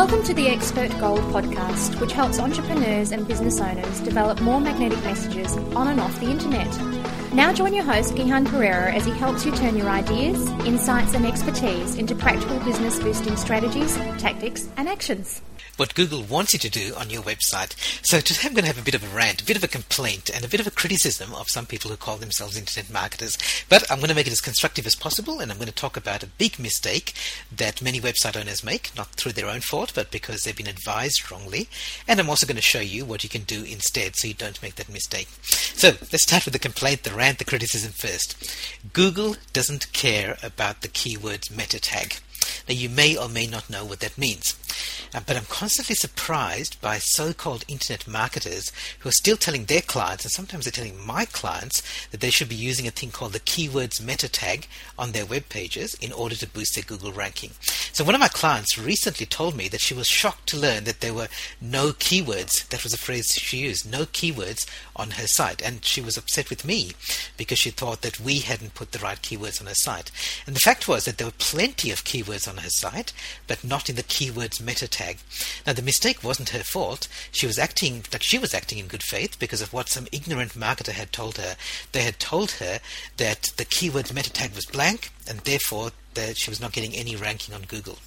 Welcome to the Expert Gold podcast, which helps entrepreneurs and business owners develop more magnetic messages on and off the internet. Now join your host, Gihan Perera, as he helps you turn your ideas, insights, and expertise into practical business boosting strategies, tactics, and actions what Google wants you to do on your website. So today I'm going to have a bit of a rant, a bit of a complaint, and a bit of a criticism of some people who call themselves internet marketers. But I'm going to make it as constructive as possible, and I'm going to talk about a big mistake that many website owners make, not through their own fault, but because they've been advised wrongly. And I'm also going to show you what you can do instead so you don't make that mistake. So let's start with the complaint, the rant, the criticism first. Google doesn't care about the keywords meta tag. Now, you may or may not know what that means. Uh, but I'm constantly surprised by so called internet marketers who are still telling their clients, and sometimes they're telling my clients, that they should be using a thing called the keywords meta tag on their web pages in order to boost their Google ranking. So, one of my clients recently told me that she was shocked to learn that there were no keywords, that was a phrase she used, no keywords on her site. And she was upset with me because she thought that we hadn't put the right keywords on her site. And the fact was that there were plenty of keywords on her site, but not in the keywords meta tag. Now, the mistake wasn't her fault. She was acting like she was acting in good faith because of what some ignorant marketer had told her. They had told her that the keyword meta tag was blank and therefore that she was not getting any ranking on Google.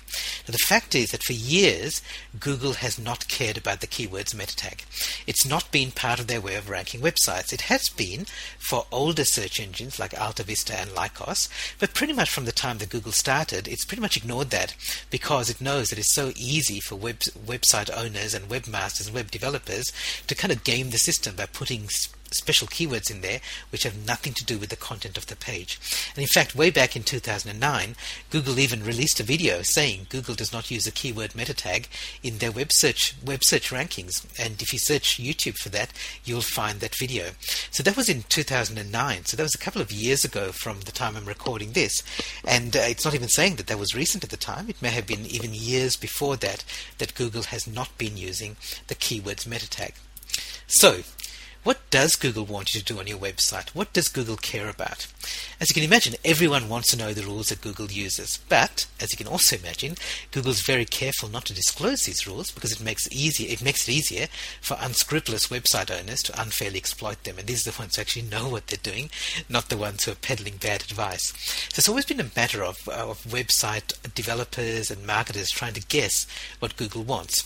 Now, the fact is that for years, Google has not cared about the keywords meta tag. It's not been part of their way of ranking websites. It has been for older search engines like AltaVista and Lycos, but pretty much from the time that Google started, it's pretty much ignored that because it knows that it's so easy for web, website owners and webmasters and web developers to kind of game the system by putting special keywords in there which have nothing to do with the content of the page. And in fact, way back in 2009, Google even released a video saying Google does not use a keyword meta tag in their web search web search rankings. And if you search YouTube for that, you'll find that video. So that was in 2009. So that was a couple of years ago from the time I'm recording this. And uh, it's not even saying that that was recent at the time. It may have been even years before that that Google has not been using the keywords meta tag. So, what does Google want you to do on your website? What does Google care about? As you can imagine, everyone wants to know the rules that Google uses. But, as you can also imagine, Google's very careful not to disclose these rules because it makes it easier it makes it easier for unscrupulous website owners to unfairly exploit them. And these are the ones who actually know what they're doing, not the ones who are peddling bad advice. So it's always been a matter of, uh, of website developers and marketers trying to guess what Google wants.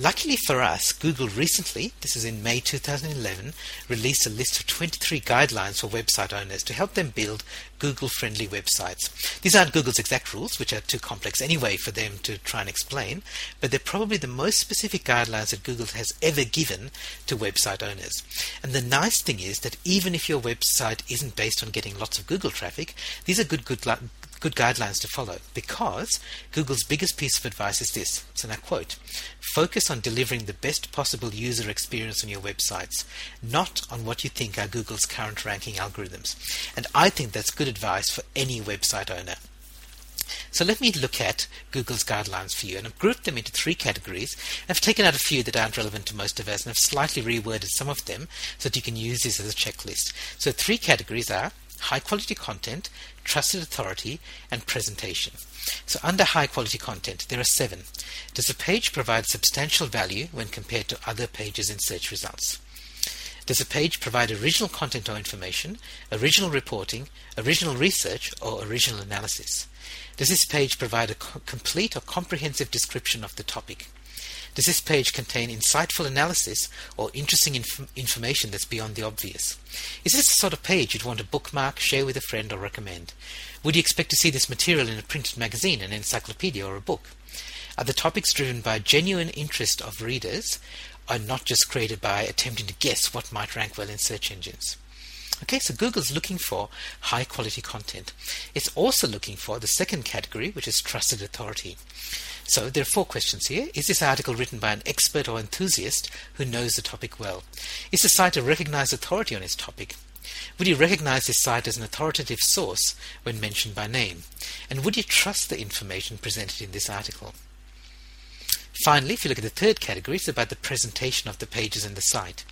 Luckily for us, Google recently, this is in May 2011, released a list of 23 guidelines for website owners to help them build Google friendly websites. These aren't Google's exact rules, which are too complex anyway for them to try and explain, but they're probably the most specific guidelines that Google has ever given to website owners. And the nice thing is that even if your website isn't based on getting lots of Google traffic, these are good, good, good guidelines to follow because Google's biggest piece of advice is this. So I quote, focus on delivering the best possible user experience on your websites, not on what you think are Google's current ranking algorithms. And I think that's good advice for any website owner. So let me look at Google's guidelines for you, and I've grouped them into three categories. I've taken out a few that aren't relevant to most of us, and I've slightly reworded some of them so that you can use this as a checklist. So three categories are high quality content, trusted authority, and presentation. So under high quality content, there are seven. Does a page provide substantial value when compared to other pages in search results? Does a page provide original content or information, original reporting, original research, or original analysis? Does this page provide a co- complete or comprehensive description of the topic? Does this page contain insightful analysis or interesting inf- information that's beyond the obvious? Is this the sort of page you'd want to bookmark, share with a friend, or recommend? Would you expect to see this material in a printed magazine, an encyclopedia, or a book? Are the topics driven by genuine interest of readers, or not just created by attempting to guess what might rank well in search engines? Okay, so Google's looking for high quality content. It's also looking for the second category, which is trusted authority. So there are four questions here. Is this article written by an expert or enthusiast who knows the topic well? Is the site a recognized authority on its topic? Would you recognize this site as an authoritative source when mentioned by name? And would you trust the information presented in this article? Finally, if you look at the third category, it's about the presentation of the pages in the site.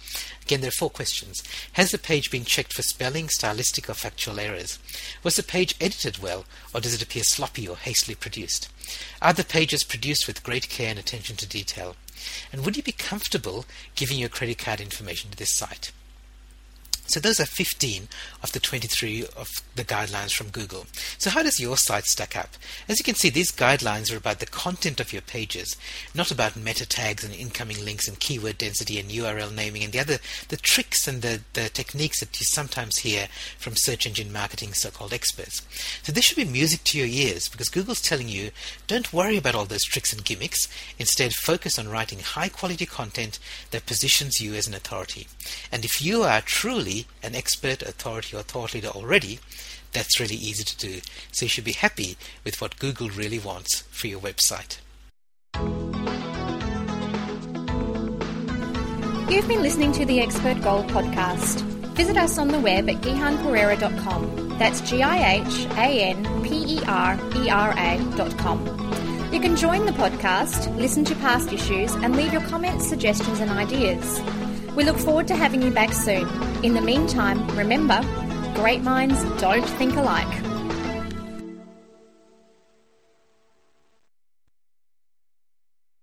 Again, there are four questions. Has the page been checked for spelling, stylistic, or factual errors? Was the page edited well, or does it appear sloppy or hastily produced? Are the pages produced with great care and attention to detail? And would you be comfortable giving your credit card information to this site? So those are 15 of the 23 of the guidelines from Google. So how does your site stack up? As you can see, these guidelines are about the content of your pages, not about meta tags and incoming links and keyword density and URL naming and the other the tricks and the, the techniques that you sometimes hear from search engine marketing so-called experts. So this should be music to your ears because Google's telling you don't worry about all those tricks and gimmicks. Instead, focus on writing high quality content that positions you as an authority. And if you are truly an expert, authority, or thought leader already, that's really easy to do. So you should be happy with what Google really wants for your website. You've been listening to the Expert Gold podcast. Visit us on the web at gihanperera.com. That's G I H A N P E R E R A.com. You can join the podcast, listen to past issues, and leave your comments, suggestions, and ideas. We look forward to having you back soon. In the meantime, remember, great minds don't think alike.